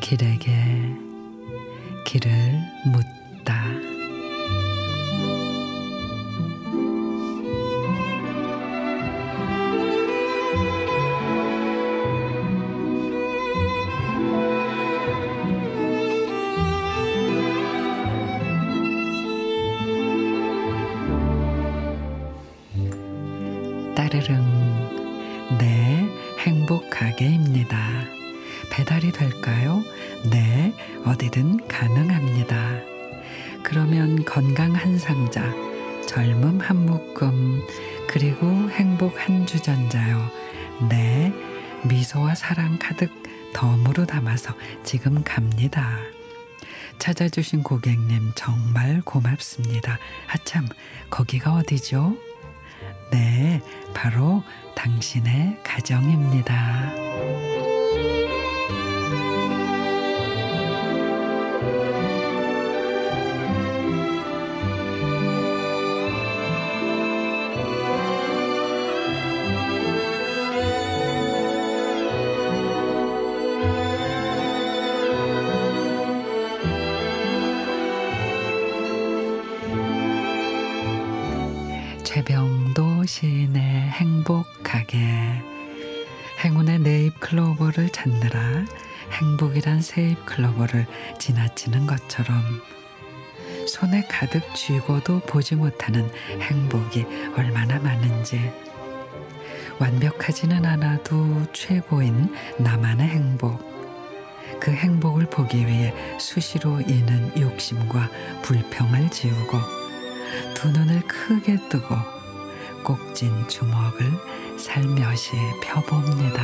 길에게 길을 묻다. 따르릉 네 행복하게입니다. 배달이 될까요? 네 어디든 가능합니다. 그러면 건강 한 상자, 젊음 한 묶음, 그리고 행복 한 주전자요. 네 미소와 사랑 가득 덤으로 담아서 지금 갑니다. 찾아주신 고객님 정말 고맙습니다. 아참, 거기가 어디죠? 네, 바로 당신의 가정입니다. 최병도 시인의 행복하게. 행운의 네잎 클로버를 찾느라 행복이란 세잎 클로버를 지나치는 것처럼 손에 가득 쥐고도 보지 못하는 행복이 얼마나 많은지. 완벽하지는 않아도 최고인 나만의 행복. 그 행복을 보기 위해 수시로 이는 욕심과 불평을 지우고 두 눈을 크게 뜨고 꼭진 주먹을 살며시 펴봅니다.